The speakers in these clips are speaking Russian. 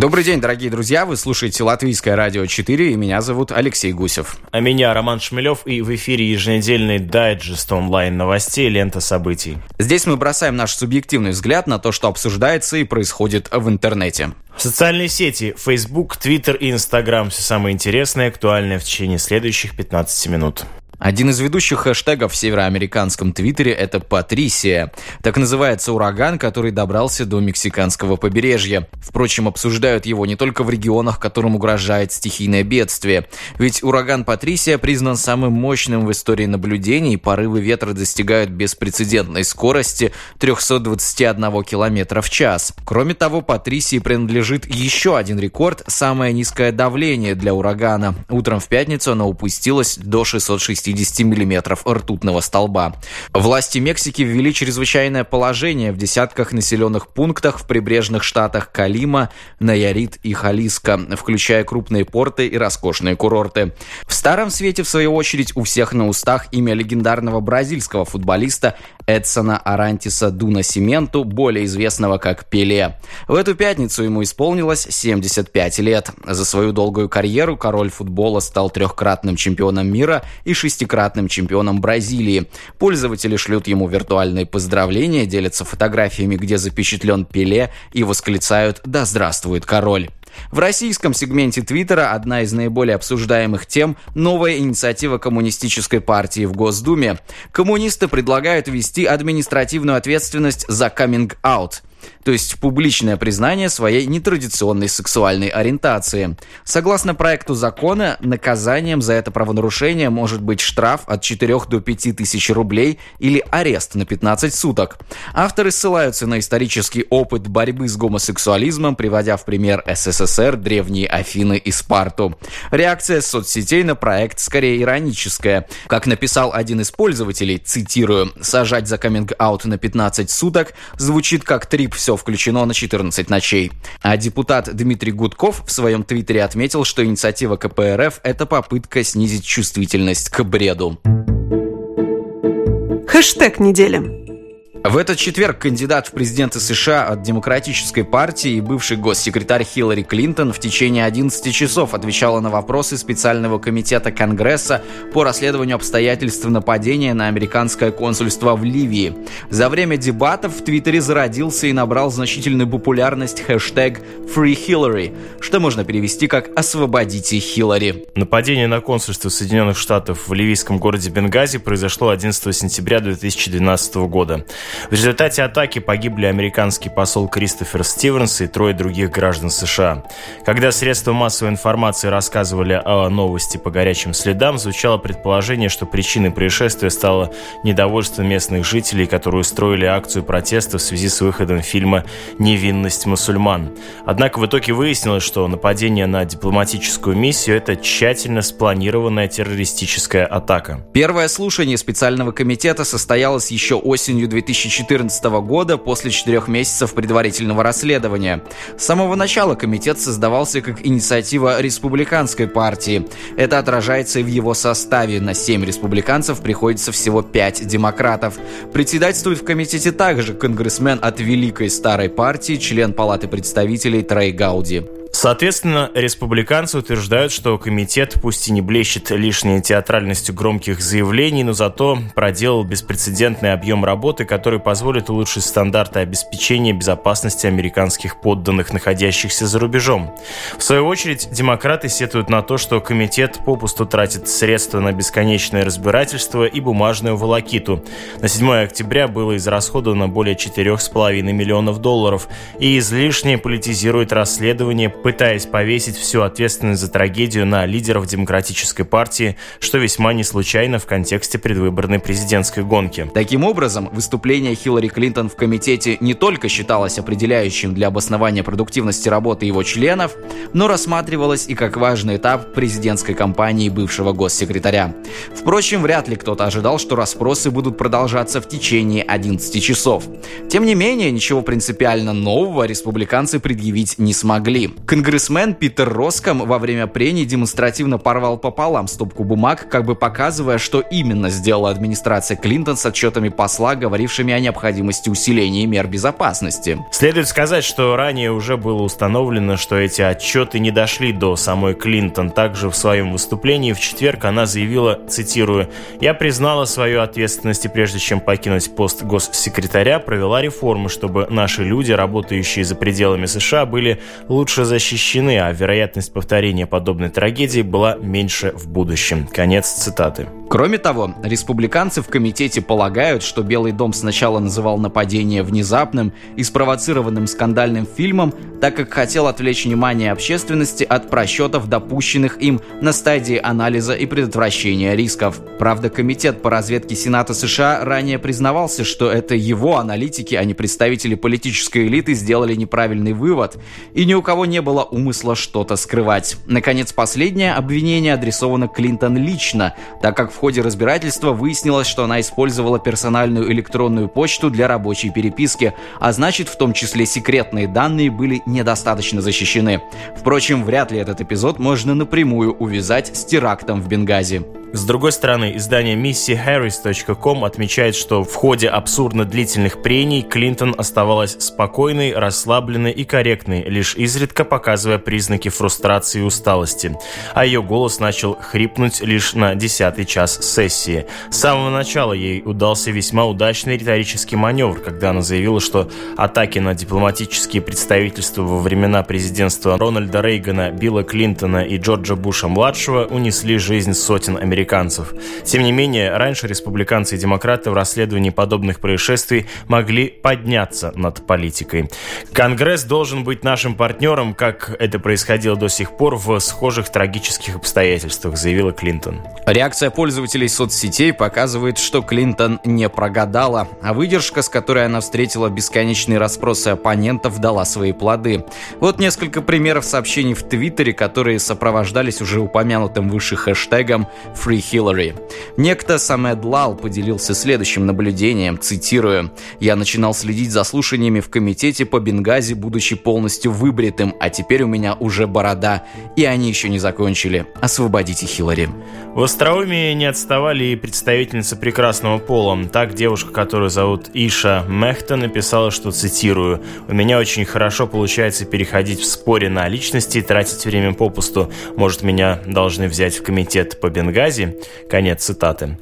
Добрый день, дорогие друзья. Вы слушаете Латвийское радио 4, и меня зовут Алексей Гусев. А меня Роман Шмелев, и в эфире еженедельный дайджест онлайн новостей «Лента событий». Здесь мы бросаем наш субъективный взгляд на то, что обсуждается и происходит в интернете. Социальные сети Facebook, Twitter и Instagram – все самое интересное и актуальное в течение следующих 15 минут. Один из ведущих хэштегов в североамериканском твиттере – это «Патрисия». Так называется ураган, который добрался до мексиканского побережья. Впрочем, обсуждают его не только в регионах, которым угрожает стихийное бедствие. Ведь ураган «Патрисия» признан самым мощным в истории наблюдений, порывы ветра достигают беспрецедентной скорости 321 км в час. Кроме того, «Патрисии» принадлежит еще один рекорд – самое низкое давление для урагана. Утром в пятницу оно упустилось до 660 50 миллиметров ртутного столба. Власти Мексики ввели чрезвычайное положение в десятках населенных пунктах в прибрежных штатах Калима, Наярит и Халиска, включая крупные порты и роскошные курорты. В Старом Свете, в свою очередь, у всех на устах имя легендарного бразильского футболиста Эдсона Арантиса Дуна Сименту, более известного как Пеле. В эту пятницу ему исполнилось 75 лет. За свою долгую карьеру король футбола стал трехкратным чемпионом мира и шестикратным чемпионом Бразилии. Пользователи шлют ему виртуальные поздравления, делятся фотографиями, где запечатлен Пеле и восклицают «Да здравствует король!». В российском сегменте Твиттера одна из наиболее обсуждаемых тем – новая инициатива Коммунистической партии в Госдуме. Коммунисты предлагают ввести административную ответственность за каминг-аут – то есть публичное признание своей нетрадиционной сексуальной ориентации. Согласно проекту закона, наказанием за это правонарушение может быть штраф от 4 до 5 тысяч рублей или арест на 15 суток. Авторы ссылаются на исторический опыт борьбы с гомосексуализмом, приводя в пример СССР, древние Афины и Спарту. Реакция соцсетей на проект скорее ироническая. Как написал один из пользователей, цитирую, «сажать за каминг-аут на 15 суток звучит как три клип «Все включено» на 14 ночей. А депутат Дмитрий Гудков в своем твиттере отметил, что инициатива КПРФ – это попытка снизить чувствительность к бреду. Хэштег недели. В этот четверг кандидат в президенты США от Демократической партии и бывший госсекретарь Хиллари Клинтон в течение 11 часов отвечала на вопросы специального комитета Конгресса по расследованию обстоятельств нападения на американское консульство в Ливии. За время дебатов в Твиттере зародился и набрал значительную популярность хэштег FreeHillary, что можно перевести как «Освободите Хиллари». Нападение на консульство Соединенных Штатов в ливийском городе Бенгази произошло 11 сентября 2012 года. В результате атаки погибли американский посол Кристофер Стивенс и трое других граждан США. Когда средства массовой информации рассказывали о новости по горячим следам, звучало предположение, что причиной происшествия стало недовольство местных жителей, которые устроили акцию протеста в связи с выходом фильма «Невинность мусульман». Однако в итоге выяснилось, что нападение на дипломатическую миссию – это тщательно спланированная террористическая атака. Первое слушание специального комитета состоялось еще осенью 2000 2014 года после четырех месяцев предварительного расследования. С самого начала комитет создавался как инициатива республиканской партии. Это отражается и в его составе. На семь республиканцев приходится всего пять демократов. Председательствует в комитете также конгрессмен от Великой Старой партии, член Палаты представителей Трей Гауди. Соответственно, республиканцы утверждают, что комитет, пусть и не блещет лишней театральностью громких заявлений, но зато проделал беспрецедентный объем работы, который позволит улучшить стандарты обеспечения безопасности американских подданных, находящихся за рубежом. В свою очередь, демократы сетуют на то, что комитет попусту тратит средства на бесконечное разбирательство и бумажную волокиту. На 7 октября было израсходовано более 4,5 миллионов долларов и излишне политизирует расследование пытаясь повесить всю ответственность за трагедию на лидеров Демократической партии, что весьма не случайно в контексте предвыборной президентской гонки. Таким образом, выступление Хиллари Клинтон в комитете не только считалось определяющим для обоснования продуктивности работы его членов, но рассматривалось и как важный этап президентской кампании бывшего госсекретаря. Впрочем, вряд ли кто-то ожидал, что расспросы будут продолжаться в течение 11 часов. Тем не менее, ничего принципиально нового республиканцы предъявить не смогли. Конгрессмен Питер Роском во время прений демонстративно порвал пополам стопку бумаг, как бы показывая, что именно сделала администрация Клинтон с отчетами посла, говорившими о необходимости усиления мер безопасности. Следует сказать, что ранее уже было установлено, что эти отчеты не дошли до самой Клинтон. Также в своем выступлении в четверг она заявила, цитирую, «Я признала свою ответственность и прежде чем покинуть пост госсекретаря, провела реформы, чтобы наши люди, работающие за пределами США, были лучше защищены защищены, а вероятность повторения подобной трагедии была меньше в будущем. Конец цитаты. Кроме того, республиканцы в комитете полагают, что Белый дом сначала называл нападение внезапным и спровоцированным скандальным фильмом, так как хотел отвлечь внимание общественности от просчетов, допущенных им на стадии анализа и предотвращения рисков. Правда, комитет по разведке Сената США ранее признавался, что это его аналитики, а не представители политической элиты, сделали неправильный вывод, и ни у кого не было умысла что-то скрывать. Наконец, последнее обвинение адресовано Клинтон лично, так как в ходе разбирательства выяснилось, что она использовала персональную электронную почту для рабочей переписки, а значит, в том числе секретные данные были недостаточно защищены. Впрочем, вряд ли этот эпизод можно напрямую увязать с терактом в Бенгази. С другой стороны, издание missyharris.com отмечает, что в ходе абсурдно длительных прений Клинтон оставалась спокойной, расслабленной и корректной, лишь изредка показывая признаки фрустрации и усталости. А ее голос начал хрипнуть лишь на десятый час сессии. С самого начала ей удался весьма удачный риторический маневр, когда она заявила, что атаки на дипломатические представительства во времена президентства Рональда Рейгана, Билла Клинтона и Джорджа Буша-младшего унесли жизнь сотен американцев. Тем не менее, раньше республиканцы и демократы в расследовании подобных происшествий могли подняться над политикой. Конгресс должен быть нашим партнером, как это происходило до сих пор в схожих трагических обстоятельствах, заявила Клинтон. Реакция пользователей соцсетей показывает, что Клинтон не прогадала, а выдержка, с которой она встретила бесконечные расспросы оппонентов, дала свои плоды. Вот несколько примеров сообщений в Твиттере, которые сопровождались уже упомянутым выше хэштегом Free Hillary. Некто Самед Лал поделился следующим наблюдением, цитирую, «Я начинал следить за слушаниями в комитете по Бенгази, будучи полностью выбритым, а теперь у меня уже борода, и они еще не закончили. Освободите Хиллари». В остроумии не отставали и представительницы прекрасного пола. Так девушка, которую зовут Иша Мехта, написала, что, цитирую, «У меня очень хорошо получается переходить в споре на личности и тратить время попусту. Может, меня должны взять в комитет по Бенгази?» Конец цитаты.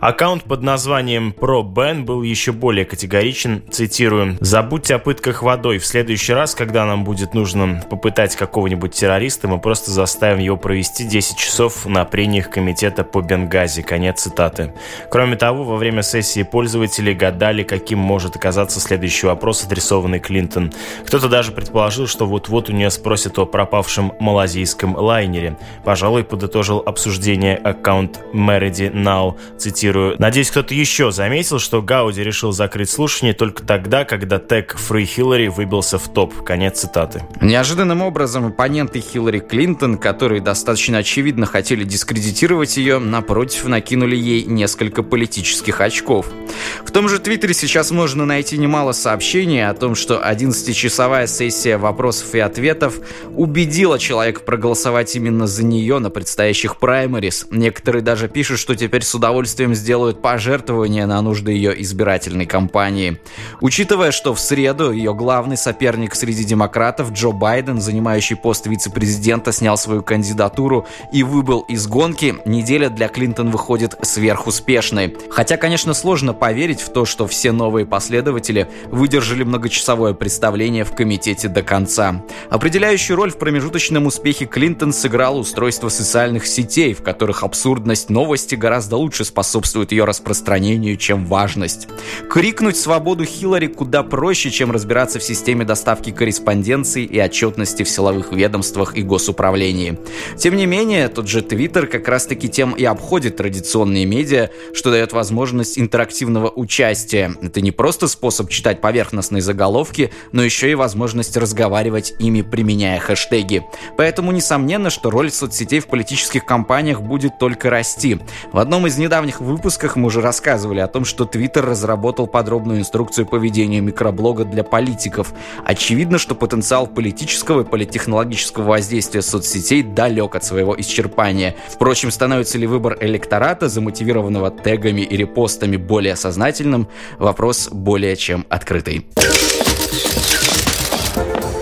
Аккаунт под названием ProBen был еще более категоричен. Цитирую. «Забудьте о пытках водой. В следующий раз, когда нам будет нужно попытать какого-нибудь террориста, мы просто заставим его провести 10 часов на прениях комитета по Бенгази». Конец цитаты. Кроме того, во время сессии пользователи гадали, каким может оказаться следующий вопрос, адресованный Клинтон. Кто-то даже предположил, что вот-вот у нее спросят о пропавшем малазийском лайнере. Пожалуй, подытожил обсуждение аккаунт Мереди Now, цитирую. «Надеюсь, кто-то еще заметил, что Гауди решил закрыть слушание только тогда, когда тег Free Hillary выбился в топ». Конец цитаты. Неожиданным образом оппоненты Хиллари Клинтон, которые достаточно очевидно хотели дискредитировать ее, напротив, накинули ей несколько политических очков. В том же Твиттере сейчас можно найти немало сообщений о том, что 11-часовая сессия вопросов и ответов убедила человека проголосовать именно за нее на предстоящих. Некоторые Некоторые даже пишут, что теперь с удовольствием сделают пожертвования на нужды ее избирательной кампании. Учитывая, что в среду ее главный соперник среди демократов Джо Байден, занимающий пост вице-президента, снял свою кандидатуру и выбыл из гонки, неделя для Клинтон выходит сверхуспешной. Хотя, конечно, сложно поверить в то, что все новые последователи выдержали многочасовое представление в комитете до конца. Определяющую роль в промежуточном успехе Клинтон сыграло устройство социальных сетей, в которых абсурд абсурдность новости гораздо лучше способствует ее распространению, чем важность. Крикнуть свободу Хиллари куда проще, чем разбираться в системе доставки корреспонденции и отчетности в силовых ведомствах и госуправлении. Тем не менее, тот же Твиттер как раз-таки тем и обходит традиционные медиа, что дает возможность интерактивного участия. Это не просто способ читать поверхностные заголовки, но еще и возможность разговаривать ими, применяя хэштеги. Поэтому несомненно, что роль соцсетей в политических кампаниях будет только расти. В одном из недавних выпусках мы уже рассказывали о том, что Твиттер разработал подробную инструкцию по ведению микроблога для политиков. Очевидно, что потенциал политического и политтехнологического воздействия соцсетей далек от своего исчерпания. Впрочем, становится ли выбор электората, замотивированного тегами и репостами, более сознательным, вопрос более чем открытый.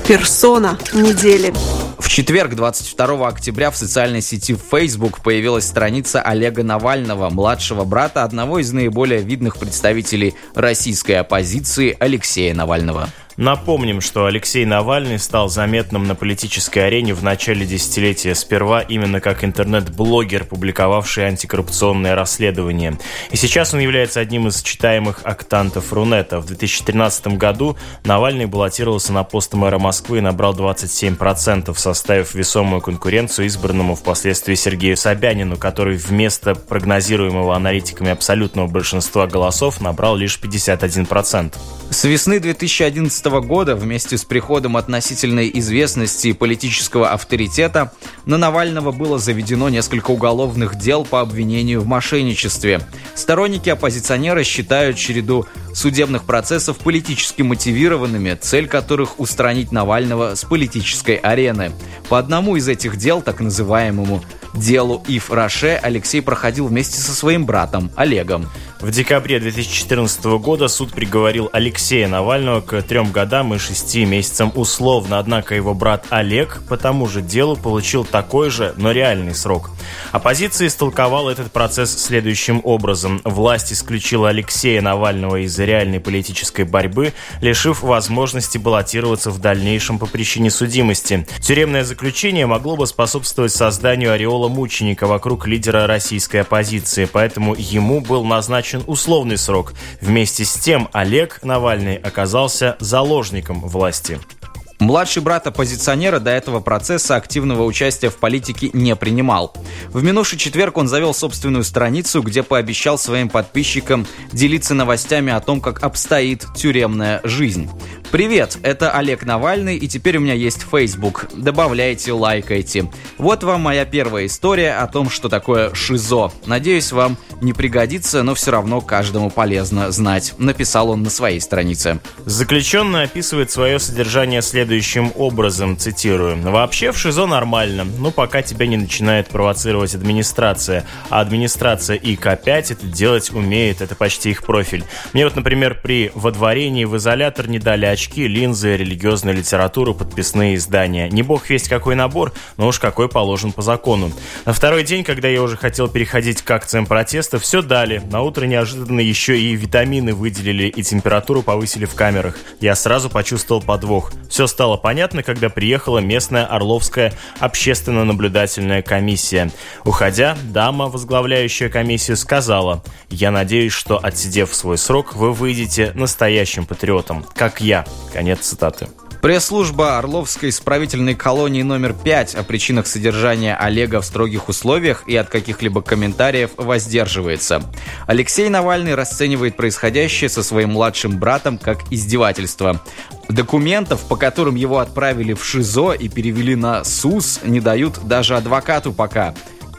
Персона недели. В четверг, 22 октября, в социальной сети Facebook появилась страница Олега Навального, младшего брата одного из наиболее видных представителей российской оппозиции Алексея Навального. Напомним, что Алексей Навальный стал заметным на политической арене в начале десятилетия, сперва именно как интернет-блогер, публиковавший антикоррупционное расследование. И сейчас он является одним из читаемых актантов Рунета. В 2013 году Навальный баллотировался на пост мэра Москвы и набрал 27%, составив весомую конкуренцию избранному впоследствии Сергею Собянину, который вместо прогнозируемого аналитиками абсолютного большинства голосов набрал лишь 51%. С весны 2011 года вместе с приходом относительной известности и политического авторитета на Навального было заведено несколько уголовных дел по обвинению в мошенничестве. Сторонники оппозиционера считают череду судебных процессов политически мотивированными, цель которых устранить Навального с политической арены. По одному из этих дел, так называемому делу Ив Роше, Алексей проходил вместе со своим братом Олегом. В декабре 2014 года суд приговорил Алексея Навального к трем годам и шести месяцам условно, однако его брат Олег по тому же делу получил такой же, но реальный срок. Оппозиция истолковала этот процесс следующим образом. Власть исключила Алексея Навального из реальной политической борьбы, лишив возможности баллотироваться в дальнейшем по причине судимости. Тюремное заключение могло бы способствовать созданию ореола мученика вокруг лидера российской оппозиции, поэтому ему был назначен условный срок. Вместе с тем Олег Навальный оказался заложником власти. Младший брат оппозиционера до этого процесса активного участия в политике не принимал. В минувший четверг он завел собственную страницу, где пообещал своим подписчикам делиться новостями о том, как обстоит тюремная жизнь. Привет, это Олег Навальный, и теперь у меня есть Facebook. Добавляйте, лайкайте. Вот вам моя первая история о том, что такое ШИЗО. Надеюсь, вам не пригодится, но все равно каждому полезно знать. Написал он на своей странице. Заключенный описывает свое содержание следующим образом, цитирую. «Вообще в ШИЗО нормально, но пока тебя не начинает провоцировать администрация. А администрация и К5 это делать умеет, это почти их профиль. Мне вот, например, при водворении в изолятор не дали очки линзы, религиозную литературу, подписные издания. Не бог весть какой набор, но уж какой положен по закону. На второй день, когда я уже хотел переходить к акциям протеста, все дали. На утро неожиданно еще и витамины выделили и температуру повысили в камерах. Я сразу почувствовал подвох. Все стало понятно, когда приехала местная Орловская общественно-наблюдательная комиссия. Уходя, дама, возглавляющая комиссию, сказала, «Я надеюсь, что, отсидев свой срок, вы выйдете настоящим патриотом, как я». Конец цитаты. Пресс-служба Орловской исправительной колонии номер 5 о причинах содержания Олега в строгих условиях и от каких-либо комментариев воздерживается. Алексей Навальный расценивает происходящее со своим младшим братом как издевательство. Документов, по которым его отправили в ШИЗО и перевели на СУС, не дают даже адвокату пока.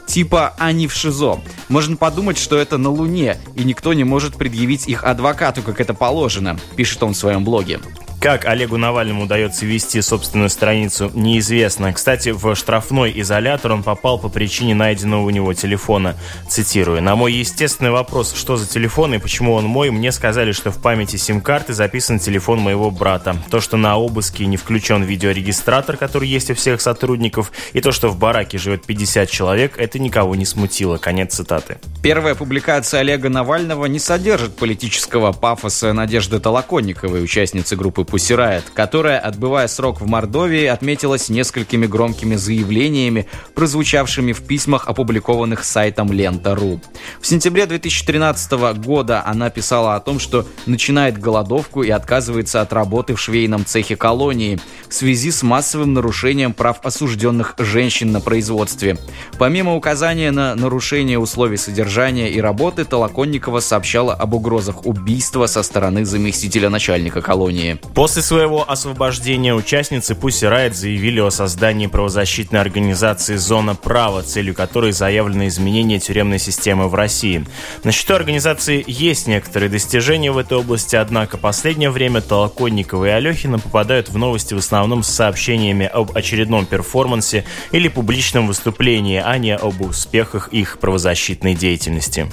Типа они в ШИЗО. Можно подумать, что это на Луне, и никто не может предъявить их адвокату, как это положено, пишет он в своем блоге. Как Олегу Навальному удается вести собственную страницу, неизвестно. Кстати, в штрафной изолятор он попал по причине найденного у него телефона. Цитирую. «На мой естественный вопрос, что за телефон и почему он мой, мне сказали, что в памяти сим-карты записан телефон моего брата. То, что на обыске не включен видеорегистратор, который есть у всех сотрудников, и то, что в бараке живет 50 человек, это никого не смутило». Конец цитаты. Первая публикация Олега Навального не содержит политического пафоса Надежды Толоконниковой, участницы группы Pussy Riot, которая, отбывая срок в Мордовии, отметилась несколькими громкими заявлениями, прозвучавшими в письмах, опубликованных сайтом Лента.ру. В сентябре 2013 года она писала о том, что начинает голодовку и отказывается от работы в швейном цехе колонии. в связи с массовым нарушением прав осужденных женщин на производстве. Помимо указания на нарушение условий содержания и работы, Толоконникова сообщала об угрозах убийства со стороны заместителя начальника колонии. После своего освобождения участницы Pussy Riot заявили о создании правозащитной организации «Зона права», целью которой заявлено изменение тюремной системы в России. На счету организации есть некоторые достижения в этой области, однако последнее время Толоконникова и Алехина попадают в новости в основном с сообщениями об очередном перформансе или публичном выступлении, а не об успехах их правозащитной деятельности.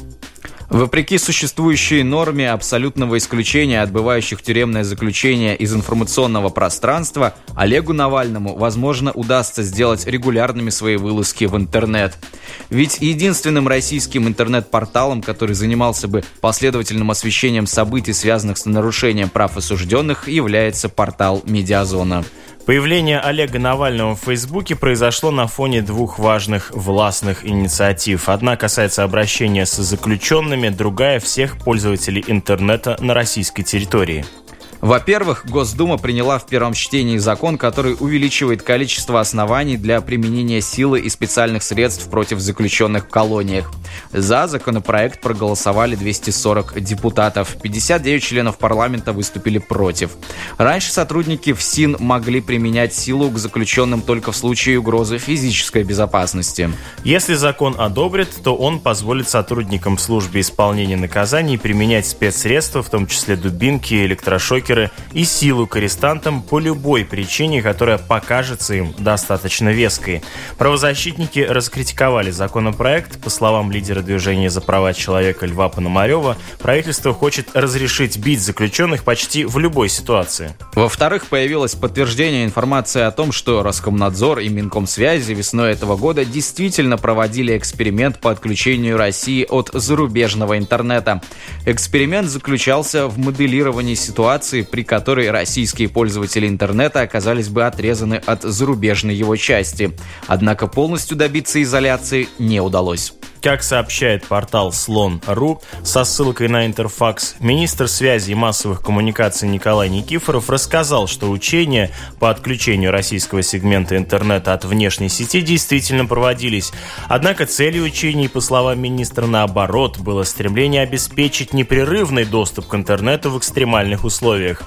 Вопреки существующей норме абсолютного исключения отбывающих тюремное заключение из информационного пространства, Олегу Навальному, возможно, удастся сделать регулярными свои вылазки в интернет. Ведь единственным российским интернет-порталом, который занимался бы последовательным освещением событий, связанных с нарушением прав осужденных, является портал «Медиазона». Появление Олега Навального в Фейсбуке произошло на фоне двух важных властных инициатив. Одна касается обращения с заключенными, другая – всех пользователей интернета на российской территории. Во-первых, Госдума приняла в первом чтении закон, который увеличивает количество оснований для применения силы и специальных средств против заключенных в колониях. За законопроект проголосовали 240 депутатов. 59 членов парламента выступили против. Раньше сотрудники ФСИН могли применять силу к заключенным только в случае угрозы физической безопасности. Если закон одобрят, то он позволит сотрудникам службы исполнения наказаний применять спецсредства, в том числе дубинки, электрошокеры, стикеры и силу к арестантам по любой причине, которая покажется им достаточно веской. Правозащитники раскритиковали законопроект. По словам лидера движения за права человека Льва Пономарева, правительство хочет разрешить бить заключенных почти в любой ситуации. Во-вторых, появилось подтверждение информации о том, что Роскомнадзор и Минкомсвязи весной этого года действительно проводили эксперимент по отключению России от зарубежного интернета. Эксперимент заключался в моделировании при которой российские пользователи интернета оказались бы отрезаны от зарубежной его части. Однако полностью добиться изоляции не удалось. Как сообщает портал Слон.ру со ссылкой на Интерфакс, министр связи и массовых коммуникаций Николай Никифоров рассказал, что учения по отключению российского сегмента интернета от внешней сети действительно проводились. Однако целью учений, по словам министра, наоборот, было стремление обеспечить непрерывный доступ к интернету в экстремальных условиях.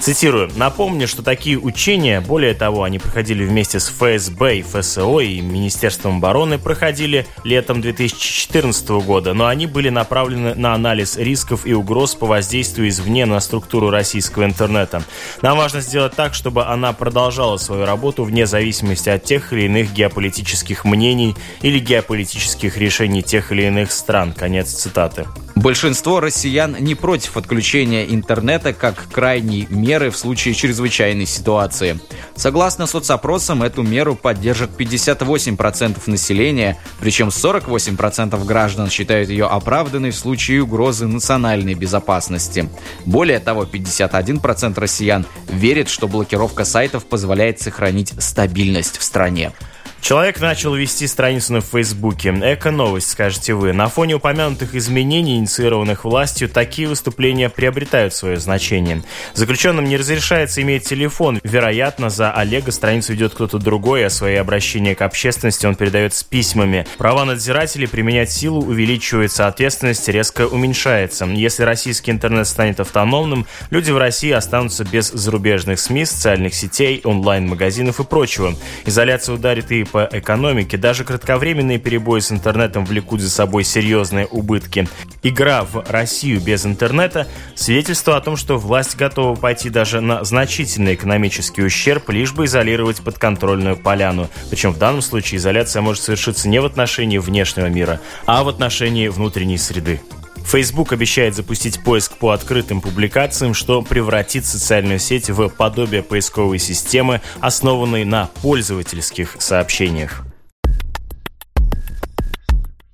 Цитирую. «Напомню, что такие учения, более того, они проходили вместе с ФСБ и ФСО и Министерством обороны, проходили летом 2000 2014 года, но они были направлены на анализ рисков и угроз по воздействию извне на структуру российского интернета. Нам важно сделать так, чтобы она продолжала свою работу вне зависимости от тех или иных геополитических мнений или геополитических решений тех или иных стран. Конец цитаты. Большинство россиян не против отключения интернета как крайней меры в случае чрезвычайной ситуации. Согласно соцопросам, эту меру поддержат 58% населения, причем 48% граждан считают ее оправданной в случае угрозы национальной безопасности. Более того, 51% россиян верит, что блокировка сайтов позволяет сохранить стабильность в стране. Человек начал вести страницу на Фейсбуке. Эко-новость, скажете вы. На фоне упомянутых изменений, инициированных властью, такие выступления приобретают свое значение. Заключенным не разрешается иметь телефон. Вероятно, за Олега страницу ведет кто-то другой, а свои обращения к общественности он передает с письмами. Права надзирателей применять силу увеличивается, ответственность резко уменьшается. Если российский интернет станет автономным, люди в России останутся без зарубежных СМИ, социальных сетей, онлайн-магазинов и прочего. Изоляция ударит и по экономике, даже кратковременные перебои с интернетом влекут за собой серьезные убытки. Игра в Россию без интернета – свидетельство о том, что власть готова пойти даже на значительный экономический ущерб, лишь бы изолировать подконтрольную поляну. Причем в данном случае изоляция может совершиться не в отношении внешнего мира, а в отношении внутренней среды. Facebook обещает запустить поиск по открытым публикациям, что превратит социальную сеть в подобие поисковой системы, основанной на пользовательских сообщениях.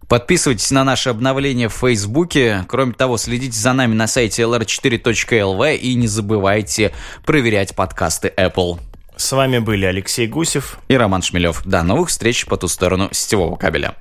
Подписывайтесь на наши обновления в Фейсбуке. Кроме того, следите за нами на сайте lr4.lv и не забывайте проверять подкасты Apple. С вами были Алексей Гусев и Роман Шмелев. До новых встреч по ту сторону сетевого кабеля.